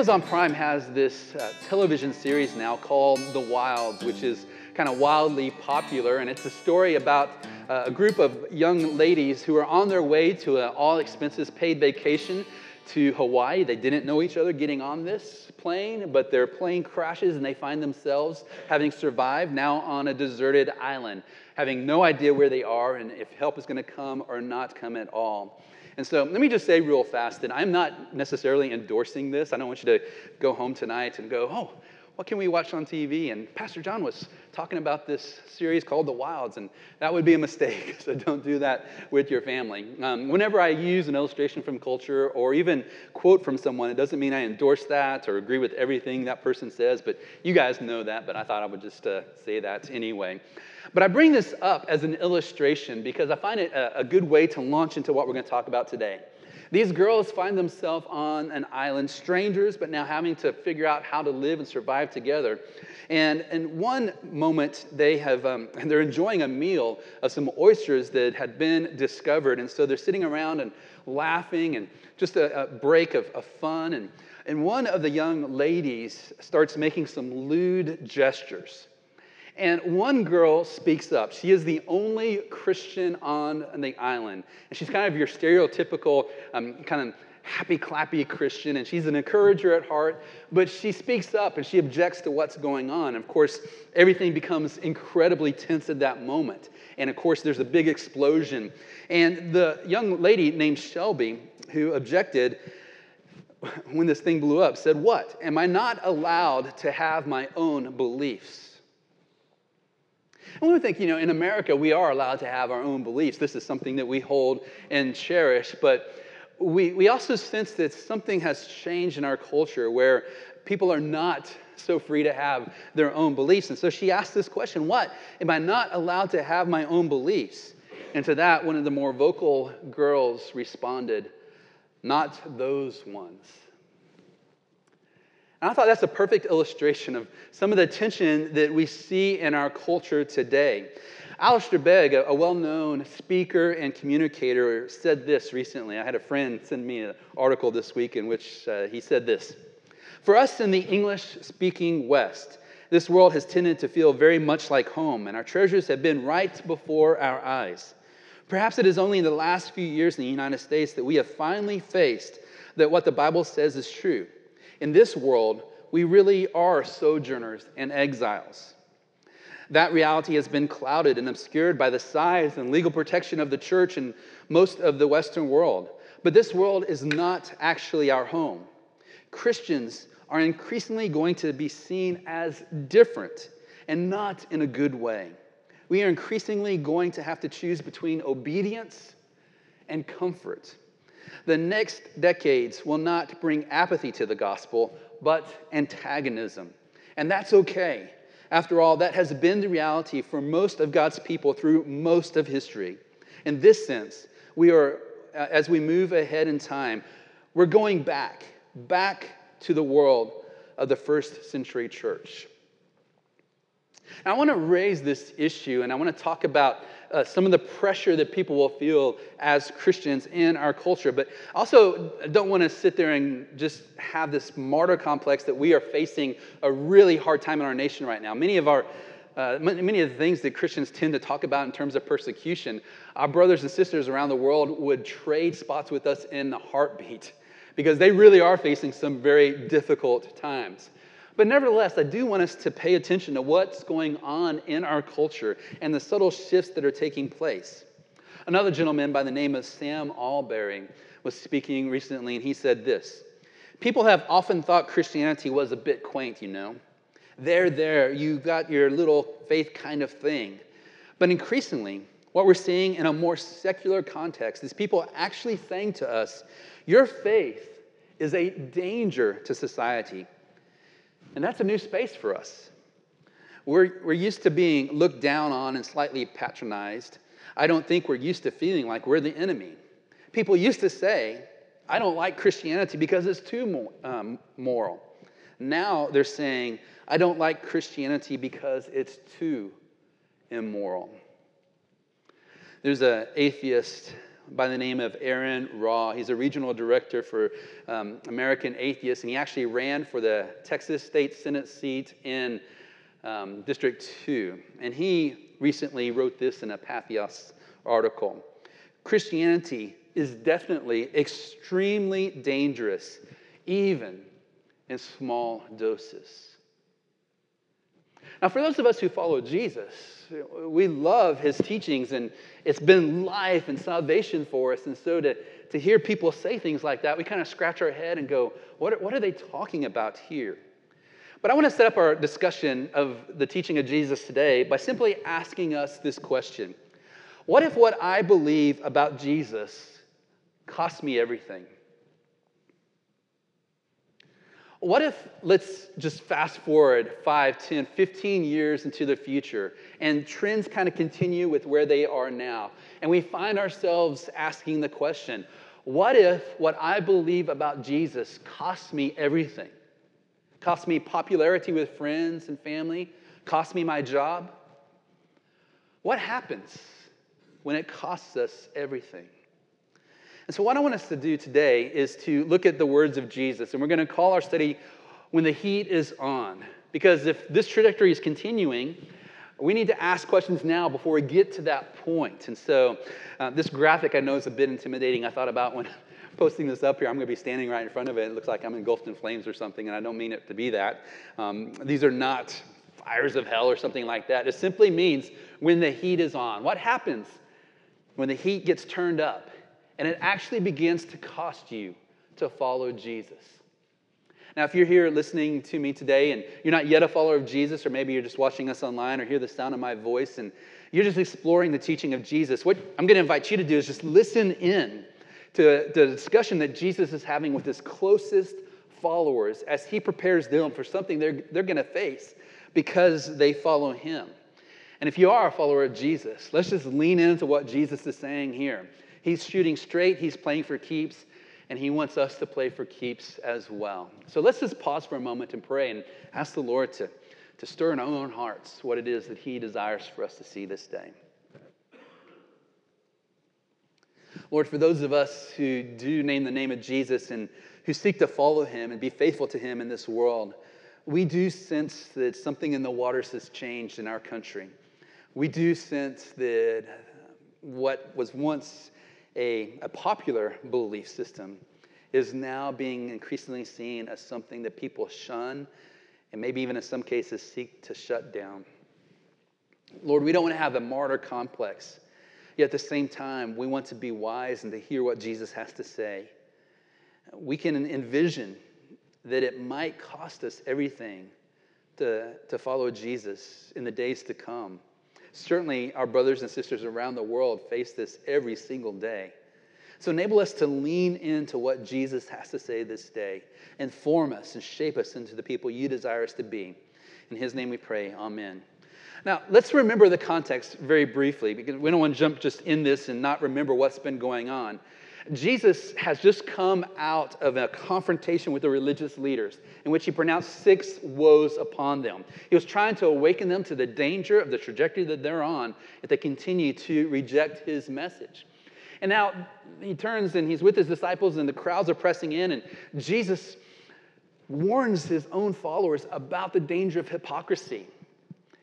Amazon Prime has this uh, television series now called The Wilds, which is kind of wildly popular. And it's a story about uh, a group of young ladies who are on their way to an all expenses paid vacation to Hawaii. They didn't know each other getting on this plane, but their plane crashes and they find themselves having survived now on a deserted island, having no idea where they are and if help is going to come or not come at all. And so let me just say real fast that I'm not necessarily endorsing this. I don't want you to go home tonight and go, oh, what can we watch on TV? And Pastor John was talking about this series called The Wilds, and that would be a mistake. So don't do that with your family. Um, whenever I use an illustration from culture or even quote from someone, it doesn't mean I endorse that or agree with everything that person says, but you guys know that, but I thought I would just uh, say that anyway. But I bring this up as an illustration because I find it a, a good way to launch into what we're going to talk about today. These girls find themselves on an island, strangers, but now having to figure out how to live and survive together. And in one moment, they have, um, they're enjoying a meal of some oysters that had been discovered. And so they're sitting around and laughing and just a, a break of, of fun. And, and one of the young ladies starts making some lewd gestures. And one girl speaks up. She is the only Christian on the island. And she's kind of your stereotypical, um, kind of happy, clappy Christian. And she's an encourager at heart. But she speaks up and she objects to what's going on. of course, everything becomes incredibly tense at that moment. And of course, there's a big explosion. And the young lady named Shelby, who objected, when this thing blew up, said, What? Am I not allowed to have my own beliefs? And we think, you know, in America, we are allowed to have our own beliefs. This is something that we hold and cherish. But we, we also sense that something has changed in our culture where people are not so free to have their own beliefs. And so she asked this question What? Am I not allowed to have my own beliefs? And to that, one of the more vocal girls responded, Not those ones. And I thought that's a perfect illustration of some of the tension that we see in our culture today. Alistair Begg, a well known speaker and communicator, said this recently. I had a friend send me an article this week in which uh, he said this For us in the English speaking West, this world has tended to feel very much like home, and our treasures have been right before our eyes. Perhaps it is only in the last few years in the United States that we have finally faced that what the Bible says is true in this world, we really are sojourners and exiles. That reality has been clouded and obscured by the size and legal protection of the church in most of the Western world. But this world is not actually our home. Christians are increasingly going to be seen as different and not in a good way. We are increasingly going to have to choose between obedience and comfort. The next decades will not bring apathy to the gospel, but antagonism. And that's okay. After all, that has been the reality for most of God's people through most of history. In this sense, we are, uh, as we move ahead in time, we're going back, back to the world of the first century church. Now, I want to raise this issue and I want to talk about uh, some of the pressure that people will feel as Christians in our culture. But also, don't want to sit there and just have this martyr complex that we are facing a really hard time in our nation right now. Many of our uh, many of the things that Christians tend to talk about in terms of persecution, our brothers and sisters around the world would trade spots with us in a heartbeat because they really are facing some very difficult times. But nevertheless, I do want us to pay attention to what's going on in our culture and the subtle shifts that are taking place. Another gentleman by the name of Sam Allberry was speaking recently, and he said this People have often thought Christianity was a bit quaint, you know. There, there, you got your little faith kind of thing. But increasingly, what we're seeing in a more secular context is people actually saying to us, Your faith is a danger to society. And that's a new space for us. We're, we're used to being looked down on and slightly patronized. I don't think we're used to feeling like we're the enemy. People used to say, I don't like Christianity because it's too um, moral. Now they're saying, I don't like Christianity because it's too immoral. There's an atheist by the name of Aaron Raw. He's a regional director for um, American Atheists, and he actually ran for the Texas State Senate seat in um, District 2. And he recently wrote this in a Patheos article Christianity is definitely extremely dangerous, even in small doses. Now, for those of us who follow Jesus, we love his teachings and it's been life and salvation for us. And so to, to hear people say things like that, we kind of scratch our head and go, what what are they talking about here? But I want to set up our discussion of the teaching of Jesus today by simply asking us this question What if what I believe about Jesus cost me everything? What if, let's just fast forward 5, 10, 15 years into the future, and trends kind of continue with where they are now, and we find ourselves asking the question what if what I believe about Jesus costs me everything? Costs me popularity with friends and family? Costs me my job? What happens when it costs us everything? And so, what I want us to do today is to look at the words of Jesus. And we're going to call our study When the Heat is On. Because if this trajectory is continuing, we need to ask questions now before we get to that point. And so, uh, this graphic I know is a bit intimidating. I thought about when posting this up here, I'm going to be standing right in front of it. It looks like I'm engulfed in flames or something, and I don't mean it to be that. Um, these are not fires of hell or something like that. It simply means when the heat is on. What happens when the heat gets turned up? And it actually begins to cost you to follow Jesus. Now, if you're here listening to me today and you're not yet a follower of Jesus, or maybe you're just watching us online or hear the sound of my voice and you're just exploring the teaching of Jesus, what I'm going to invite you to do is just listen in to the discussion that Jesus is having with his closest followers as he prepares them for something they're, they're going to face because they follow him. And if you are a follower of Jesus, let's just lean into what Jesus is saying here. He's shooting straight, he's playing for keeps, and he wants us to play for keeps as well. So let's just pause for a moment and pray and ask the Lord to, to stir in our own hearts what it is that he desires for us to see this day. Lord, for those of us who do name the name of Jesus and who seek to follow him and be faithful to him in this world, we do sense that something in the waters has changed in our country. We do sense that what was once a, a popular belief system is now being increasingly seen as something that people shun and maybe even in some cases seek to shut down. Lord, we don't want to have a martyr complex. Yet at the same time, we want to be wise and to hear what Jesus has to say. We can envision that it might cost us everything to, to follow Jesus in the days to come. Certainly, our brothers and sisters around the world face this every single day. So, enable us to lean into what Jesus has to say this day and form us and shape us into the people you desire us to be. In his name we pray. Amen. Now, let's remember the context very briefly because we don't want to jump just in this and not remember what's been going on. Jesus has just come out of a confrontation with the religious leaders in which he pronounced six woes upon them. He was trying to awaken them to the danger of the trajectory that they're on if they continue to reject his message. And now he turns and he's with his disciples, and the crowds are pressing in, and Jesus warns his own followers about the danger of hypocrisy.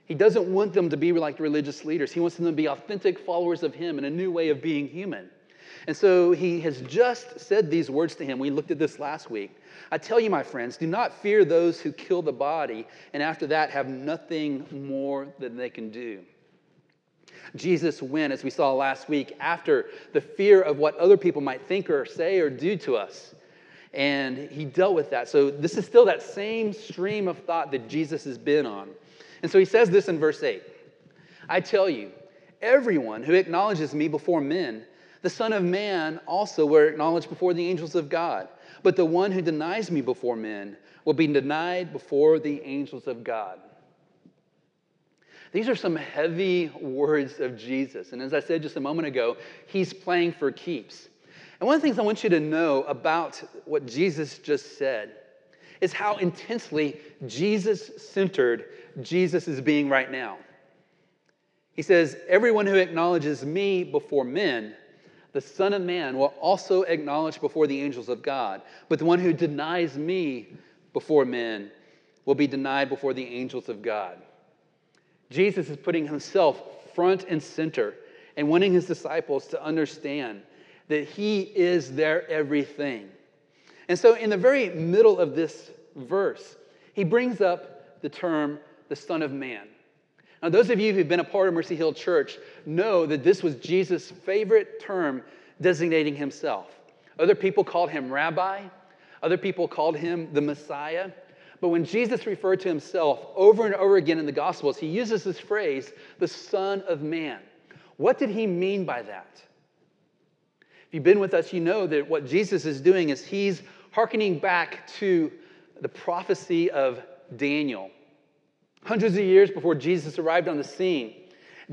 He doesn't want them to be like the religious leaders. He wants them to be authentic followers of him in a new way of being human. And so he has just said these words to him. We looked at this last week. I tell you, my friends, do not fear those who kill the body and after that have nothing more than they can do. Jesus went, as we saw last week, after the fear of what other people might think or say or do to us. And he dealt with that. So this is still that same stream of thought that Jesus has been on. And so he says this in verse 8 I tell you, everyone who acknowledges me before men, the Son of Man also will acknowledged before the angels of God. But the one who denies me before men will be denied before the angels of God. These are some heavy words of Jesus. And as I said just a moment ago, he's playing for keeps. And one of the things I want you to know about what Jesus just said is how intensely Jesus centered Jesus is being right now. He says, Everyone who acknowledges me before men, the Son of Man will also acknowledge before the angels of God. But the one who denies me before men will be denied before the angels of God. Jesus is putting himself front and center and wanting his disciples to understand that he is their everything. And so, in the very middle of this verse, he brings up the term the Son of Man. Now, those of you who've been a part of Mercy Hill Church know that this was Jesus' favorite term designating himself. Other people called him rabbi, other people called him the Messiah. But when Jesus referred to himself over and over again in the Gospels, he uses this phrase, the Son of Man. What did he mean by that? If you've been with us, you know that what Jesus is doing is he's hearkening back to the prophecy of Daniel. Hundreds of years before Jesus arrived on the scene,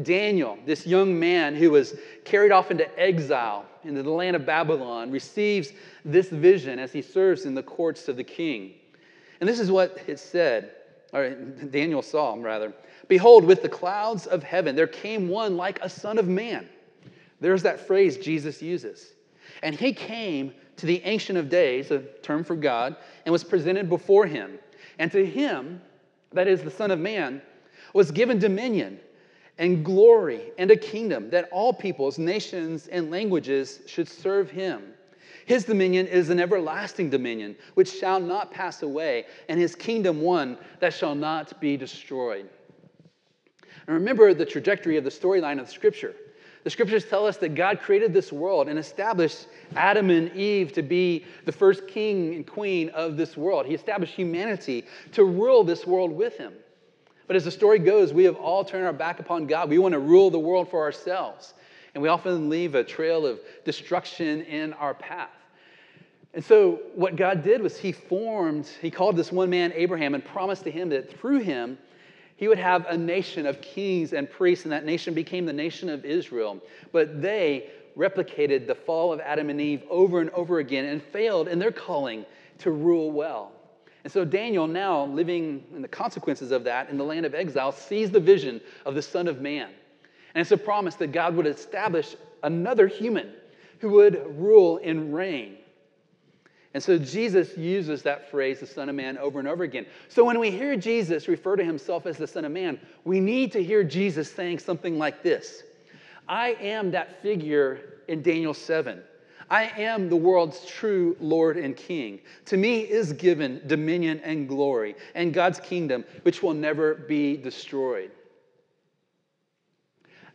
Daniel, this young man who was carried off into exile into the land of Babylon, receives this vision as he serves in the courts of the king. And this is what it said, or Daniel saw, rather. Behold, with the clouds of heaven, there came one like a son of man. There's that phrase Jesus uses. And he came to the Ancient of Days, a term for God, and was presented before him. And to him, that is the Son of Man, was given dominion and glory and a kingdom that all peoples, nations, and languages should serve him. His dominion is an everlasting dominion which shall not pass away, and his kingdom one that shall not be destroyed. And remember the trajectory of the storyline of scripture. The scriptures tell us that God created this world and established Adam and Eve to be the first king and queen of this world. He established humanity to rule this world with him. But as the story goes, we have all turned our back upon God. We want to rule the world for ourselves. And we often leave a trail of destruction in our path. And so, what God did was He formed, He called this one man Abraham and promised to him that through him, he would have a nation of kings and priests, and that nation became the nation of Israel. But they replicated the fall of Adam and Eve over and over again and failed in their calling to rule well. And so Daniel, now living in the consequences of that in the land of exile, sees the vision of the Son of Man. And it's a promise that God would establish another human who would rule and reign. And so Jesus uses that phrase, the Son of Man, over and over again. So when we hear Jesus refer to himself as the Son of Man, we need to hear Jesus saying something like this I am that figure in Daniel 7. I am the world's true Lord and King. To me is given dominion and glory and God's kingdom, which will never be destroyed.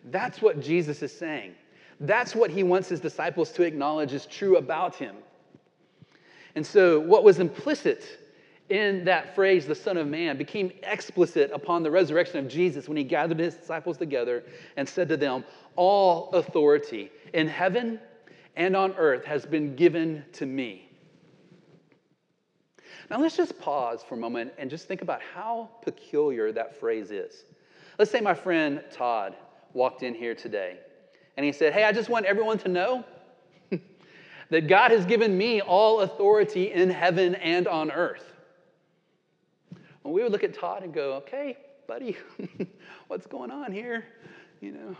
That's what Jesus is saying. That's what he wants his disciples to acknowledge is true about him. And so, what was implicit in that phrase, the Son of Man, became explicit upon the resurrection of Jesus when he gathered his disciples together and said to them, All authority in heaven and on earth has been given to me. Now, let's just pause for a moment and just think about how peculiar that phrase is. Let's say my friend Todd walked in here today and he said, Hey, I just want everyone to know that God has given me all authority in heaven and on earth. We would look at Todd and go, okay, buddy, what's going on here? You know,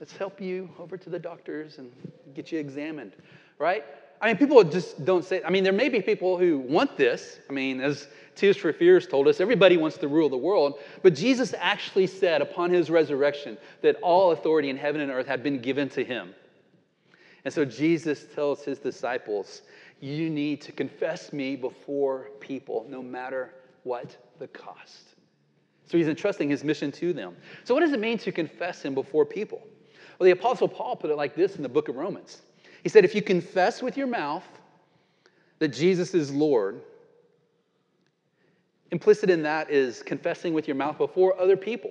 let's help you over to the doctors and get you examined, right? I mean, people just don't say, I mean, there may be people who want this. I mean, as Tears for Fears told us, everybody wants to rule the world. But Jesus actually said upon his resurrection that all authority in heaven and earth had been given to him. And so Jesus tells his disciples, You need to confess me before people, no matter what the cost. So he's entrusting his mission to them. So, what does it mean to confess him before people? Well, the Apostle Paul put it like this in the book of Romans. He said, If you confess with your mouth that Jesus is Lord, implicit in that is confessing with your mouth before other people.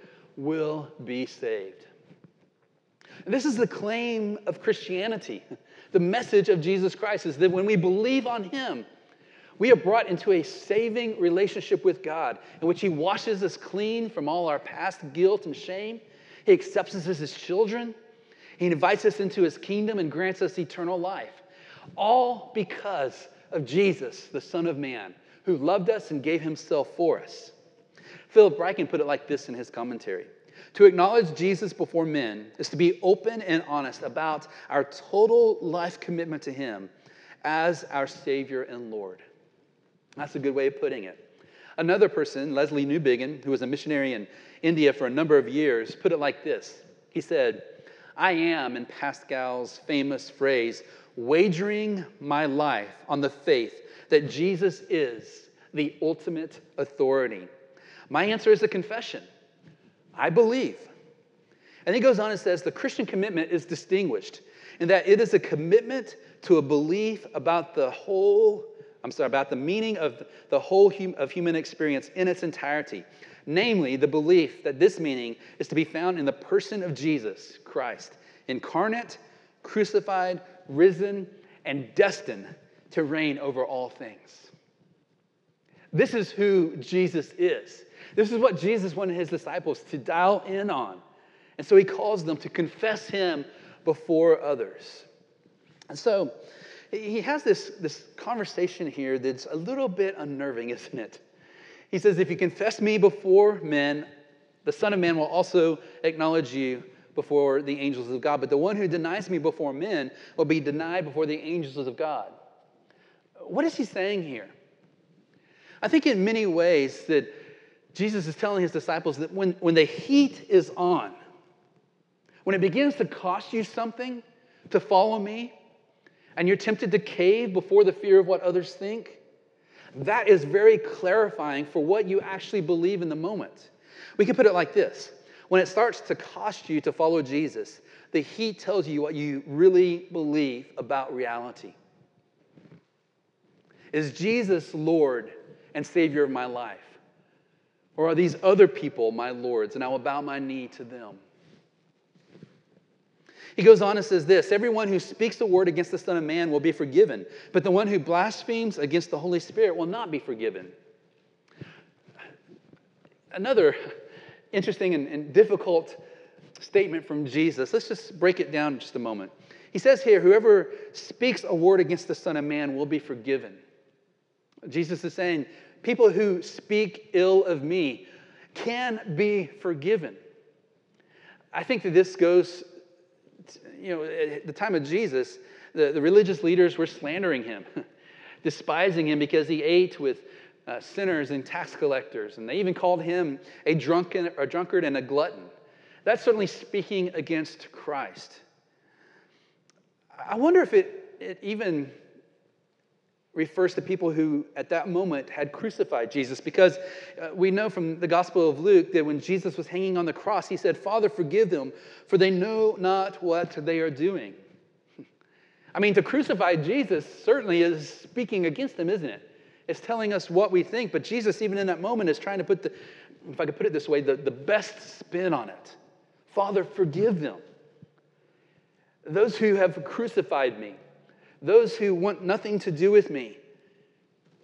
will be saved. This is the claim of Christianity. The message of Jesus Christ is that when we believe on Him, we are brought into a saving relationship with God in which He washes us clean from all our past guilt and shame. He accepts us as His children. He invites us into His kingdom and grants us eternal life. All because of Jesus, the Son of Man, who loved us and gave Himself for us. Philip Ryken put it like this in his commentary To acknowledge Jesus before men is to be open and honest about our total life commitment to Him as our Savior and Lord. That's a good way of putting it. Another person, Lesslie Newbigin, who was a missionary in India for a number of years, put it like this He said, I am, in Pascal's famous phrase, wagering my life on the faith that Jesus is the ultimate authority. My answer is a confession. I believe. And he goes on and says the Christian commitment is distinguished in that it is a commitment to a belief about the whole I'm sorry, about the meaning of the whole hum, of human experience in its entirety. Namely, the belief that this meaning is to be found in the person of Jesus Christ, incarnate, crucified, risen, and destined to reign over all things. This is who Jesus is. This is what Jesus wanted his disciples to dial in on. And so he calls them to confess him before others. And so, he has this, this conversation here that's a little bit unnerving, isn't it? He says, If you confess me before men, the Son of Man will also acknowledge you before the angels of God. But the one who denies me before men will be denied before the angels of God. What is he saying here? I think in many ways that Jesus is telling his disciples that when, when the heat is on, when it begins to cost you something to follow me, and you're tempted to cave before the fear of what others think, that is very clarifying for what you actually believe in the moment. We can put it like this when it starts to cost you to follow Jesus, the heat tells you what you really believe about reality. Is Jesus Lord and Savior of my life? Or are these other people my Lords and I will bow my knee to them? He goes on and says this Everyone who speaks a word against the Son of Man will be forgiven, but the one who blasphemes against the Holy Spirit will not be forgiven. Another interesting and, and difficult statement from Jesus. Let's just break it down just a moment. He says here, Whoever speaks a word against the Son of Man will be forgiven. Jesus is saying, People who speak ill of me can be forgiven. I think that this goes you know, at the time of Jesus, the, the religious leaders were slandering him, despising him because he ate with uh, sinners and tax collectors. And they even called him a, drunken, a drunkard and a glutton. That's certainly speaking against Christ. I wonder if it, it even refers to people who at that moment had crucified Jesus because uh, we know from the Gospel of Luke that when Jesus was hanging on the cross, he said, Father, forgive them, for they know not what they are doing. I mean, to crucify Jesus certainly is speaking against them, isn't it? It's telling us what we think, but Jesus, even in that moment, is trying to put the, if I could put it this way, the, the best spin on it. Father, forgive them. Those who have crucified me, those who want nothing to do with me,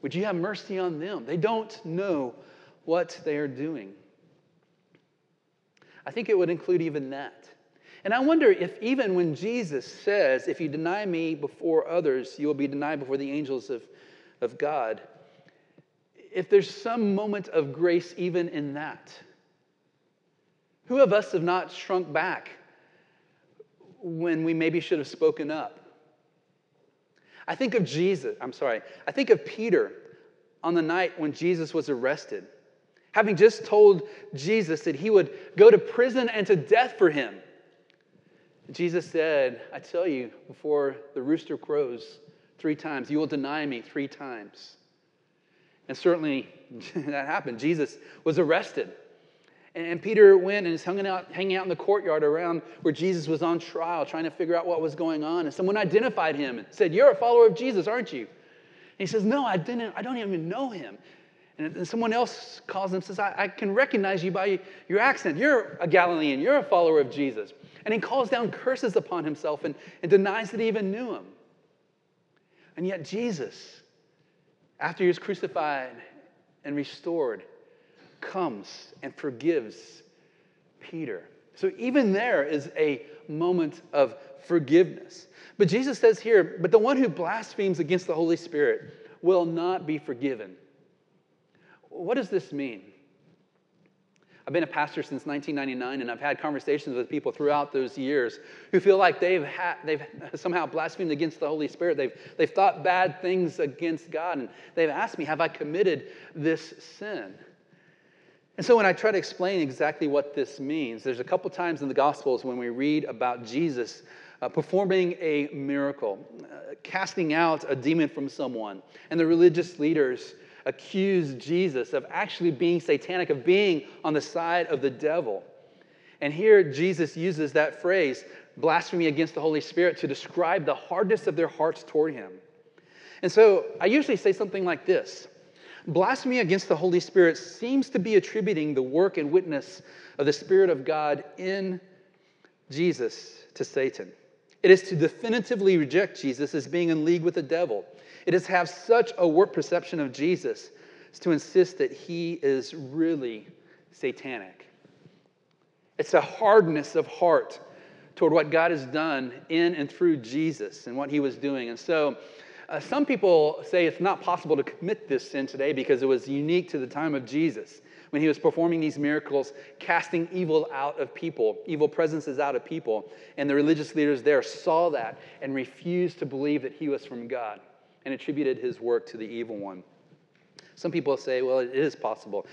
would you have mercy on them? They don't know what they are doing. I think it would include even that. And I wonder if even when Jesus says, If you deny me before others, you will be denied before the angels of, of God, if there's some moment of grace even in that. Who of us have not shrunk back when we maybe should have spoken up? I think of Jesus, I'm sorry, I think of Peter on the night when Jesus was arrested, having just told Jesus that he would go to prison and to death for him. Jesus said, I tell you, before the rooster crows three times, you will deny me three times. And certainly that happened. Jesus was arrested. And Peter went and is hanging out, hanging out in the courtyard around where Jesus was on trial, trying to figure out what was going on. And someone identified him and said, You're a follower of Jesus, aren't you? And he says, No, I didn't. I don't even know him. And someone else calls him and says, I, I can recognize you by your accent. You're a Galilean. You're a follower of Jesus. And he calls down curses upon himself and, and denies that he even knew him. And yet, Jesus, after he was crucified and restored, comes and forgives Peter. So, even there is a moment of forgiveness. But Jesus says here, but the one who blasphemes against the Holy Spirit will not be forgiven. What does this mean? I've been a pastor since 1999, and I've had conversations with people throughout those years who feel like they've, ha- they've somehow blasphemed against the Holy Spirit. They've, they've thought bad things against God, and they've asked me, Have I committed this sin? And so when I try to explain exactly what this means, there's a couple times in the Gospels when we read about Jesus uh, performing a miracle, uh, casting out a demon from someone, and the religious leaders accuse Jesus of actually being satanic, of being on the side of the devil. And here Jesus uses that phrase, blasphemy against the Holy Spirit, to describe the hardness of their hearts toward him. And so I usually say something like this Blasphemy against the Holy Spirit seems to be attributing the work and witness of the Spirit of God in Jesus to Satan. It is to definitively reject Jesus as being in league with the devil. It is to have such a warped perception of Jesus as to insist that he is really satanic. It's a hardness of heart toward what God has done in and through Jesus and what he was doing. And so, uh, some people say it's not possible to commit this sin today because it was unique to the time of Jesus when he was performing these miracles, casting evil out of people, evil presences out of people. And the religious leaders there saw that and refused to believe that he was from God and attributed his work to the evil one. Some people say, well, it is possible.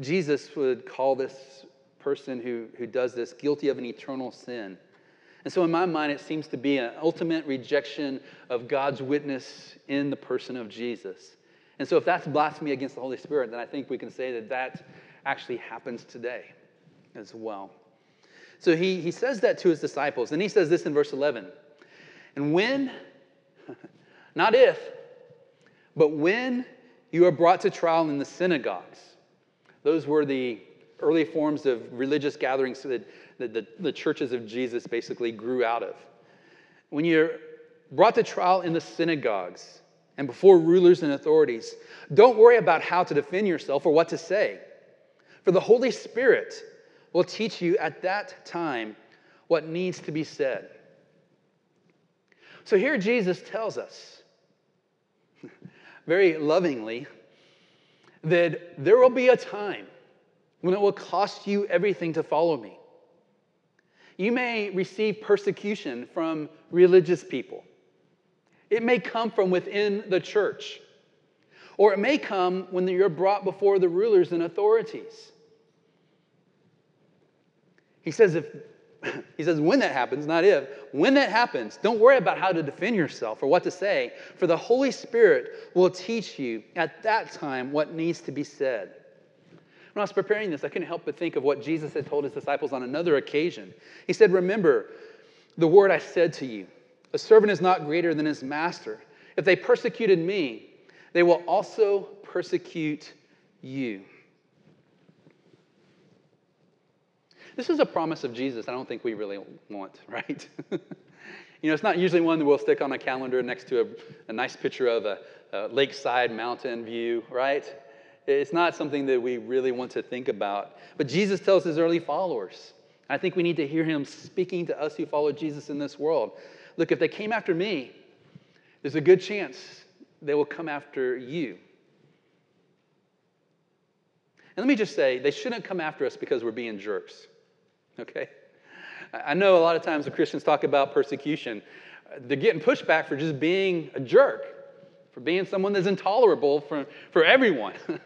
Jesus would call this person who, who does this guilty of an eternal sin. And so, in my mind, it seems to be an ultimate rejection of God's witness in the person of Jesus. And so, if that's blasphemy against the Holy Spirit, then I think we can say that that actually happens today as well. So, he, he says that to his disciples. And he says this in verse 11 And when, not if, but when you are brought to trial in the synagogues, those were the early forms of religious gatherings that the, the, the churches of Jesus basically grew out of. When you're brought to trial in the synagogues and before rulers and authorities, don't worry about how to defend yourself or what to say. For the Holy Spirit will teach you at that time what needs to be said. So here Jesus tells us very lovingly that there will be a time when it will cost you everything to follow me. You may receive persecution from religious people. It may come from within the church, or it may come when you're brought before the rulers and authorities. He says, if he says, when that happens, not if, when that happens, don't worry about how to defend yourself or what to say, for the Holy Spirit will teach you at that time what needs to be said. When I was preparing this, I couldn't help but think of what Jesus had told his disciples on another occasion. He said, Remember the word I said to you a servant is not greater than his master. If they persecuted me, they will also persecute you. This is a promise of Jesus I don't think we really want, right? you know, it's not usually one that we'll stick on a calendar next to a, a nice picture of a, a lakeside mountain view, right? It's not something that we really want to think about. But Jesus tells his early followers. I think we need to hear him speaking to us who follow Jesus in this world. Look, if they came after me, there's a good chance they will come after you. And let me just say, they shouldn't come after us because we're being jerks okay? I know a lot of times the Christians talk about persecution. They're getting pushback for just being a jerk, for being someone that's intolerable for, for everyone.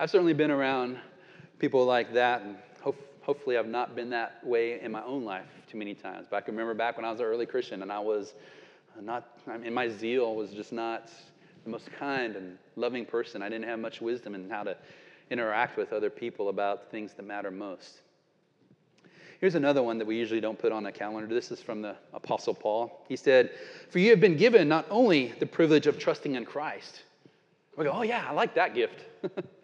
I've certainly been around people like that, and hopefully I've not been that way in my own life too many times. But I can remember back when I was an early Christian and I was not, I mean, my zeal was just not the most kind and loving person. I didn't have much wisdom in how to interact with other people about things that matter most. Here's another one that we usually don't put on a calendar. This is from the Apostle Paul. He said, For you have been given not only the privilege of trusting in Christ. We go, Oh, yeah, I like that gift.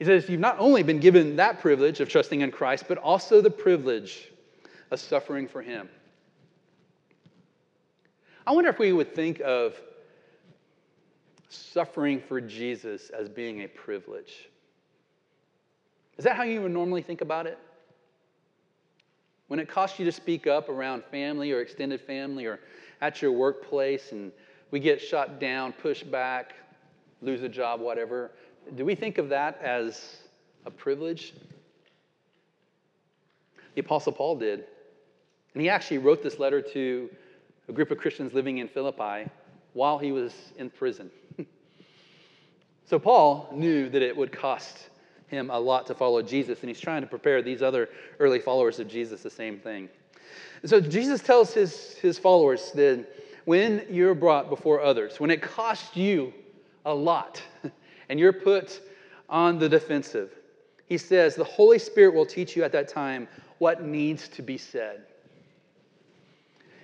He says, You've not only been given that privilege of trusting in Christ, but also the privilege of suffering for Him. I wonder if we would think of suffering for Jesus as being a privilege. Is that how you would normally think about it? When it costs you to speak up around family or extended family or at your workplace and we get shot down, pushed back, lose a job, whatever, do we think of that as a privilege? The Apostle Paul did. And he actually wrote this letter to a group of Christians living in Philippi while he was in prison. so Paul knew that it would cost him a lot to follow Jesus, and he's trying to prepare these other early followers of Jesus the same thing. so Jesus tells his, his followers that when you're brought before others, when it costs you a lot, and you're put on the defensive, he says the Holy Spirit will teach you at that time what needs to be said.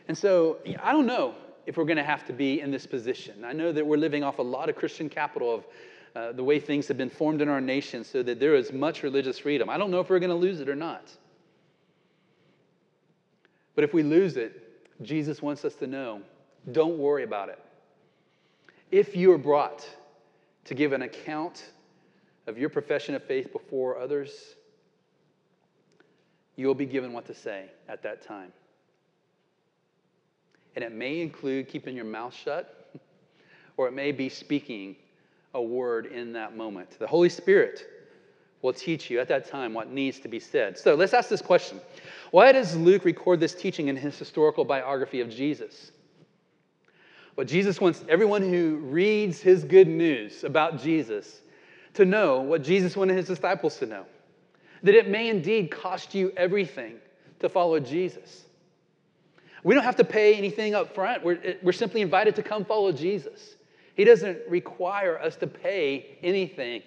And so I don't know if we're going to have to be in this position. I know that we're living off a lot of Christian capital of uh, the way things have been formed in our nation so that there is much religious freedom. I don't know if we're going to lose it or not. But if we lose it, Jesus wants us to know don't worry about it. If you are brought to give an account of your profession of faith before others, you will be given what to say at that time. And it may include keeping your mouth shut, or it may be speaking a word in that moment. The Holy Spirit will teach you at that time what needs to be said. So let's ask this question Why does Luke record this teaching in his historical biography of Jesus? Well, Jesus wants everyone who reads his good news about Jesus to know what Jesus wanted his disciples to know that it may indeed cost you everything to follow Jesus. We don't have to pay anything up front, we're, we're simply invited to come follow Jesus. He doesn't require us to pay anything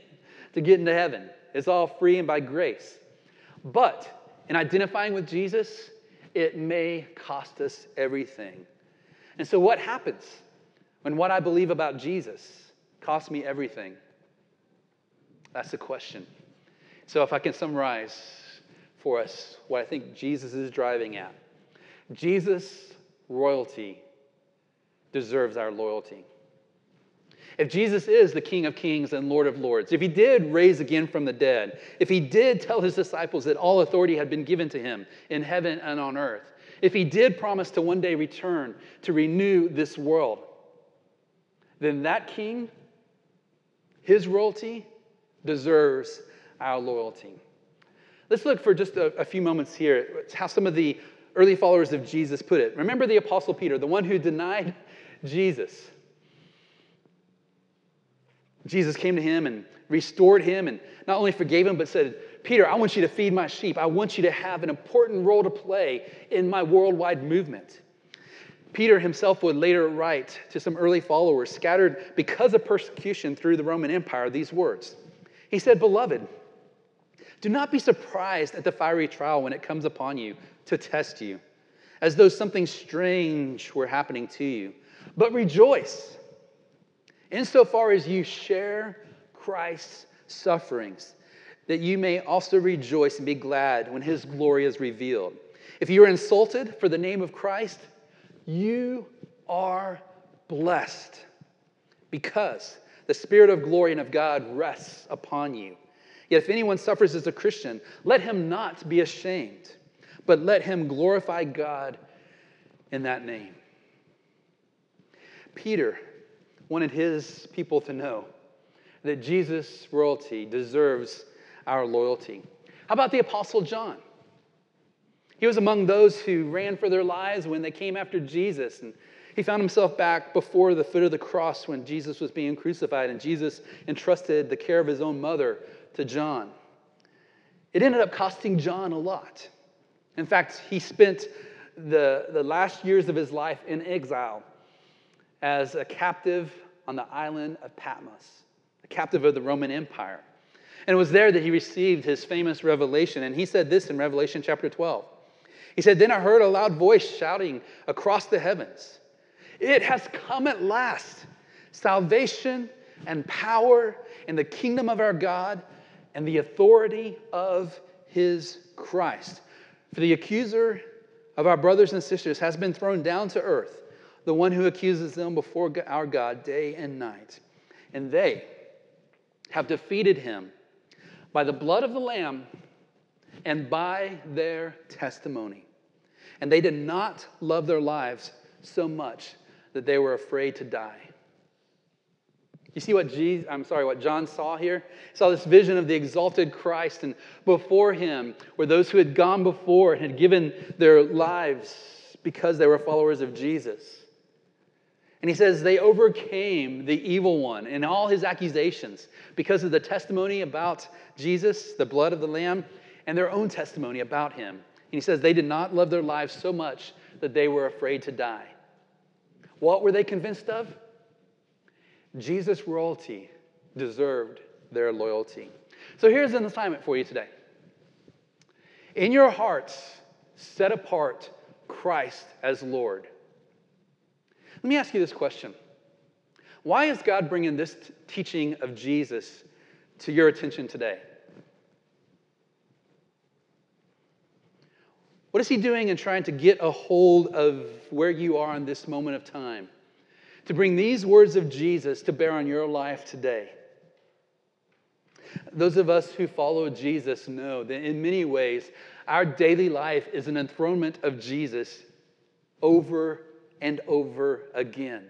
to get into heaven. It's all free and by grace. But in identifying with Jesus, it may cost us everything. And so, what happens when what I believe about Jesus costs me everything? That's the question. So, if I can summarize for us what I think Jesus is driving at Jesus' royalty deserves our loyalty. If Jesus is the King of Kings and Lord of Lords, if he did raise again from the dead, if he did tell his disciples that all authority had been given to him in heaven and on earth, if he did promise to one day return to renew this world, then that king, his royalty, deserves our loyalty. Let's look for just a, a few moments here how some of the early followers of Jesus put it. Remember the Apostle Peter, the one who denied Jesus. Jesus came to him and restored him and not only forgave him, but said, Peter, I want you to feed my sheep. I want you to have an important role to play in my worldwide movement. Peter himself would later write to some early followers scattered because of persecution through the Roman Empire these words. He said, Beloved, do not be surprised at the fiery trial when it comes upon you to test you, as though something strange were happening to you, but rejoice insofar as you share Christ's sufferings, that you may also rejoice and be glad when his glory is revealed. If you are insulted for the name of Christ, you are blessed because the Spirit of glory and of God rests upon you. Yet if anyone suffers as a Christian, let him not be ashamed, but let him glorify God in that name. Peter wanted his people to know that Jesus' royalty deserves our loyalty. How about the Apostle John? He was among those who ran for their lives when they came after Jesus. And he found himself back before the foot of the cross when Jesus was being crucified, and Jesus entrusted the care of his own mother to John. It ended up costing John a lot. In fact, he spent the, the last years of his life in exile as a captive on the island of Patmos, a captive of the Roman Empire. And it was there that he received his famous revelation. And he said this in Revelation chapter 12. He said, Then I heard a loud voice shouting across the heavens, It has come at last, salvation and power in the kingdom of our God and the authority of his Christ. For the accuser of our brothers and sisters has been thrown down to earth, the one who accuses them before our God day and night. And they have defeated him by the blood of the Lamb and by their testimony. And they did not love their lives so much that they were afraid to die. You see what Jesus, I'm sorry, what John saw here? He saw this vision of the exalted Christ, and before him were those who had gone before and had given their lives because they were followers of Jesus. And he says they overcame the evil one and all his accusations because of the testimony about Jesus, the blood of the Lamb, and their own testimony about him. And he says they did not love their lives so much that they were afraid to die. What were they convinced of? Jesus' royalty deserved their loyalty. So here's an assignment for you today. In your hearts, set apart Christ as Lord. Let me ask you this question Why is God bringing this t- teaching of Jesus to your attention today? What is He doing in trying to get a hold of where you are in this moment of time? To bring these words of Jesus to bear on your life today. Those of us who follow Jesus know that in many ways, our daily life is an enthronement of Jesus over and over again.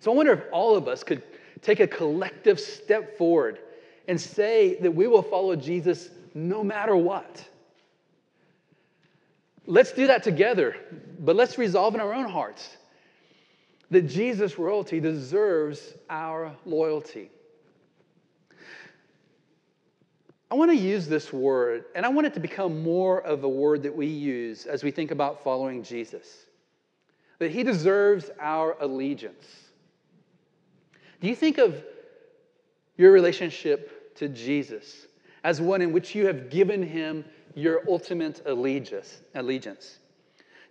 So I wonder if all of us could take a collective step forward and say that we will follow Jesus no matter what. Let's do that together, but let's resolve in our own hearts that Jesus' royalty deserves our loyalty. I want to use this word, and I want it to become more of a word that we use as we think about following Jesus that he deserves our allegiance. Do you think of your relationship to Jesus as one in which you have given him your ultimate allegiance, allegiance?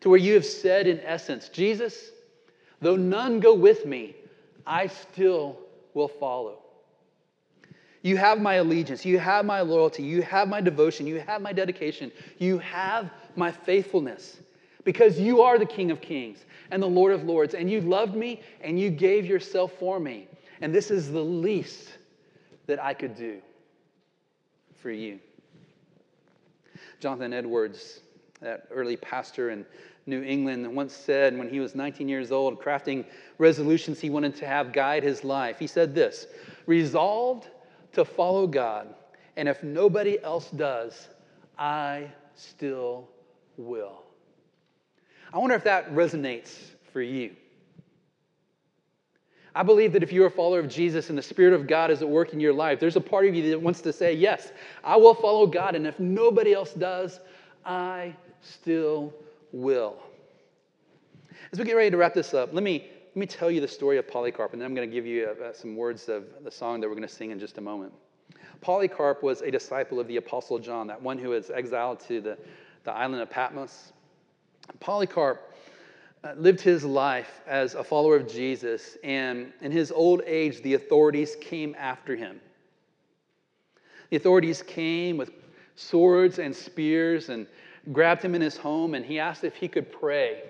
To where you have said, in essence, Jesus, though none go with me, I still will follow. You have my allegiance. You have my loyalty. You have my devotion. You have my dedication. You have my faithfulness because you are the King of Kings and the Lord of Lords, and you loved me and you gave yourself for me. And this is the least that I could do for you. Jonathan Edwards, that early pastor in New England, once said when he was 19 years old, crafting resolutions he wanted to have guide his life, he said this Resolved to follow God, and if nobody else does, I still will. I wonder if that resonates for you. I believe that if you're a follower of Jesus and the Spirit of God is at work in your life, there's a part of you that wants to say, Yes, I will follow God, and if nobody else does, I still will. As we get ready to wrap this up, let me, let me tell you the story of Polycarp, and then I'm going to give you uh, some words of the song that we're going to sing in just a moment. Polycarp was a disciple of the Apostle John, that one who was exiled to the, the island of Patmos. Polycarp uh, lived his life as a follower of Jesus, and in his old age, the authorities came after him. The authorities came with swords and spears and grabbed him in his home, and he asked if he could pray.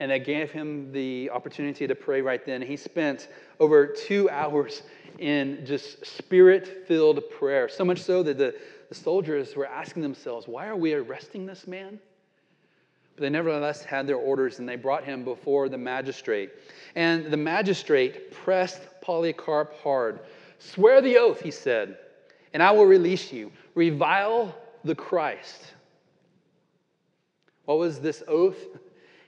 And they gave him the opportunity to pray right then. He spent over two hours in just spirit filled prayer, so much so that the, the soldiers were asking themselves, Why are we arresting this man? But they nevertheless had their orders and they brought him before the magistrate. And the magistrate pressed Polycarp hard. Swear the oath, he said, and I will release you. Revile the Christ. What was this oath?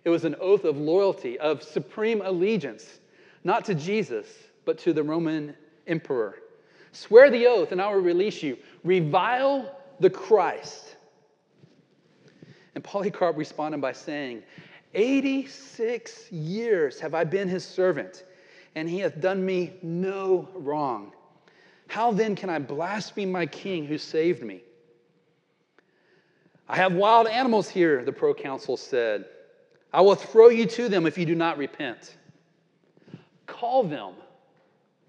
It was an oath of loyalty, of supreme allegiance, not to Jesus, but to the Roman emperor. Swear the oath, and I will release you. Revile the Christ. And Polycarp responded by saying, 86 years have I been his servant, and he hath done me no wrong. How then can I blaspheme my king who saved me? I have wild animals here, the proconsul said. I will throw you to them if you do not repent. Call them,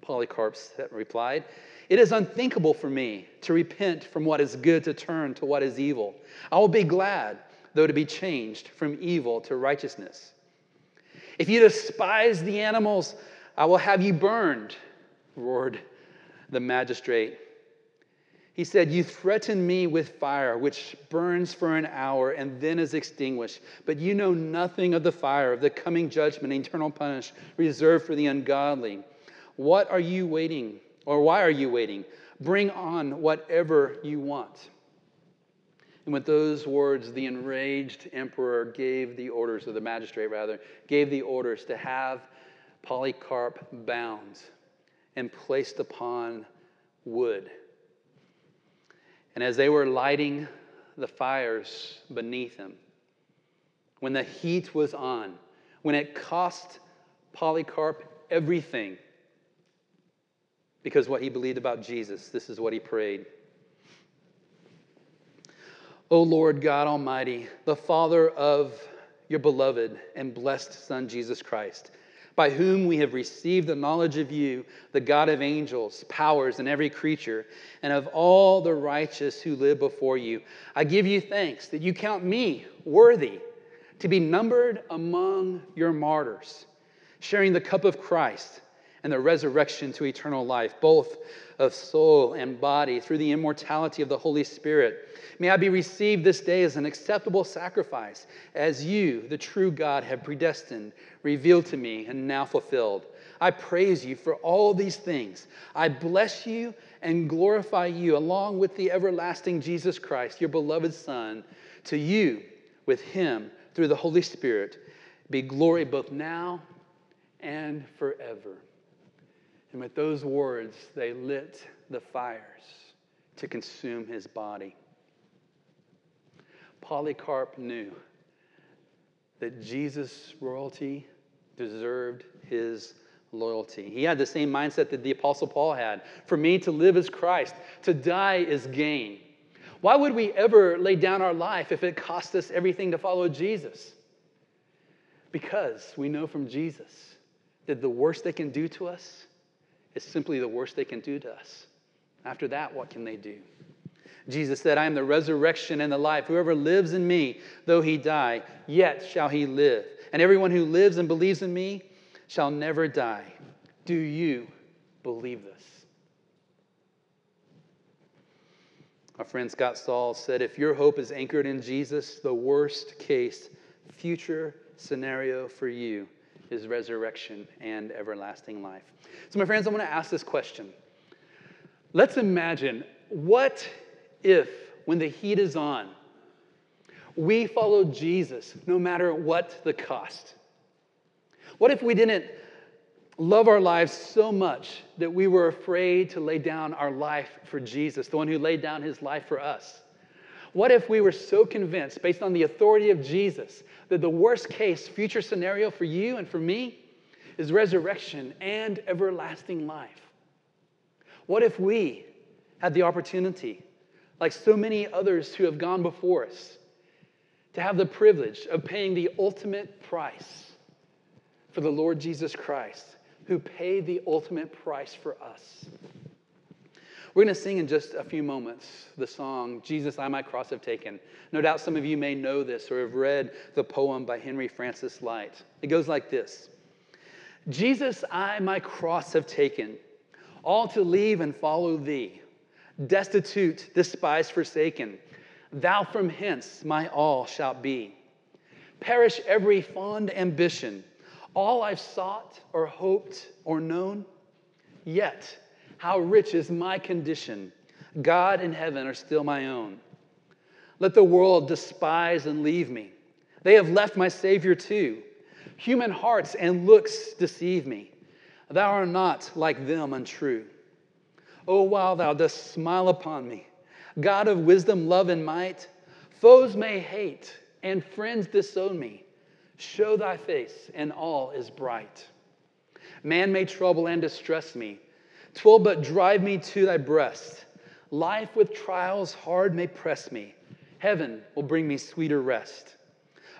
Polycarp replied. It is unthinkable for me to repent from what is good to turn to what is evil. I will be glad, though to be changed from evil to righteousness. If you despise the animals, I will have you burned, roared the magistrate. He said, You threaten me with fire, which burns for an hour and then is extinguished. But you know nothing of the fire, of the coming judgment, eternal punishment reserved for the ungodly. What are you waiting? Or why are you waiting? Bring on whatever you want. And with those words, the enraged emperor gave the orders, or the magistrate rather, gave the orders to have Polycarp bound and placed upon wood. And as they were lighting the fires beneath him, when the heat was on, when it cost Polycarp everything, because what he believed about Jesus, this is what he prayed. O Lord God Almighty, the Father of your beloved and blessed Son, Jesus Christ, by whom we have received the knowledge of you, the God of angels, powers, and every creature, and of all the righteous who live before you. I give you thanks that you count me worthy to be numbered among your martyrs, sharing the cup of Christ and the resurrection to eternal life, both of soul and body, through the immortality of the Holy Spirit. May I be received this day as an acceptable sacrifice, as you, the true God, have predestined, revealed to me, and now fulfilled. I praise you for all these things. I bless you and glorify you, along with the everlasting Jesus Christ, your beloved Son. To you, with him, through the Holy Spirit, be glory both now and forever. And with those words, they lit the fires to consume his body. Polycarp knew that Jesus' royalty deserved his loyalty. He had the same mindset that the Apostle Paul had. For me, to live is Christ, to die is gain. Why would we ever lay down our life if it cost us everything to follow Jesus? Because we know from Jesus that the worst they can do to us is simply the worst they can do to us. After that, what can they do? Jesus said, I am the resurrection and the life. Whoever lives in me, though he die, yet shall he live. And everyone who lives and believes in me shall never die. Do you believe this? Our friend Scott Saul said, If your hope is anchored in Jesus, the worst case future scenario for you is resurrection and everlasting life. So, my friends, I want to ask this question. Let's imagine what if, when the heat is on, we follow Jesus no matter what the cost? What if we didn't love our lives so much that we were afraid to lay down our life for Jesus, the one who laid down his life for us? What if we were so convinced, based on the authority of Jesus, that the worst case future scenario for you and for me is resurrection and everlasting life? What if we had the opportunity, like so many others who have gone before us, to have the privilege of paying the ultimate price for the Lord Jesus Christ, who paid the ultimate price for us? We're going to sing in just a few moments the song, Jesus, I My Cross Have Taken. No doubt some of you may know this or have read the poem by Henry Francis Lyte. It goes like this Jesus, I my cross have taken, all to leave and follow thee. Destitute, despised, forsaken, thou from hence my all shalt be. Perish every fond ambition, all I've sought or hoped or known, yet how rich is my condition? God and heaven are still my own. Let the world despise and leave me. They have left my Savior too. Human hearts and looks deceive me. Thou art not like them untrue. Oh, while thou dost smile upon me, God of wisdom, love, and might, foes may hate and friends disown me. Show thy face, and all is bright. Man may trouble and distress me Twill but drive me to thy breast. Life with trials hard may press me. Heaven will bring me sweeter rest.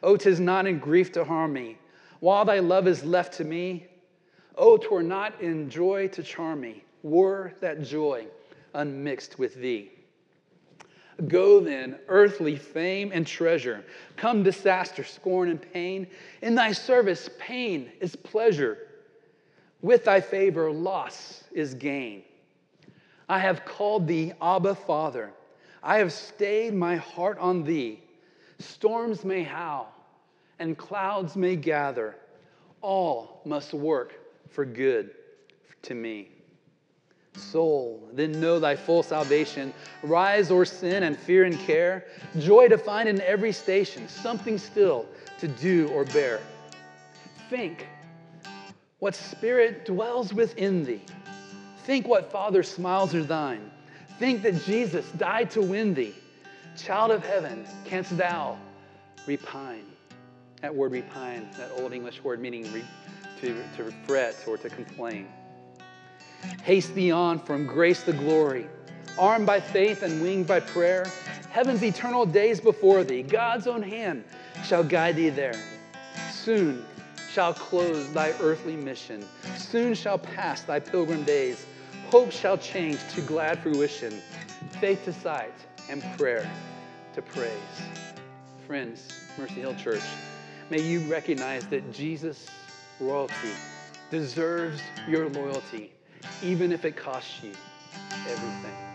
Oh, tis not in grief to harm me. While thy love is left to me, O, Oh, twere not in joy to charm me, were that joy unmixed with thee. Go then, earthly fame and treasure. Come, disaster, scorn, and pain. In thy service, pain is pleasure. With thy favor, loss is gain. I have called thee Abba, Father. I have stayed my heart on thee. Storms may howl and clouds may gather. All must work for good to me. Soul, then know thy full salvation. Rise or sin and fear and care. Joy to find in every station, something still to do or bear. Think what spirit dwells within thee. Think what Father smiles are thine. Think that Jesus died to win thee. Child of heaven, canst thou repine? That word repine, that old English word meaning re, to, to fret or to complain. Haste thee on from grace to glory, armed by faith and winged by prayer. Heaven's eternal days before thee, God's own hand shall guide thee there. Soon shall close thy earthly mission, soon shall pass thy pilgrim days. Hope shall change to glad fruition, faith to sight, and prayer to praise. Friends, Mercy Hill Church, may you recognize that Jesus' royalty deserves your loyalty, even if it costs you everything.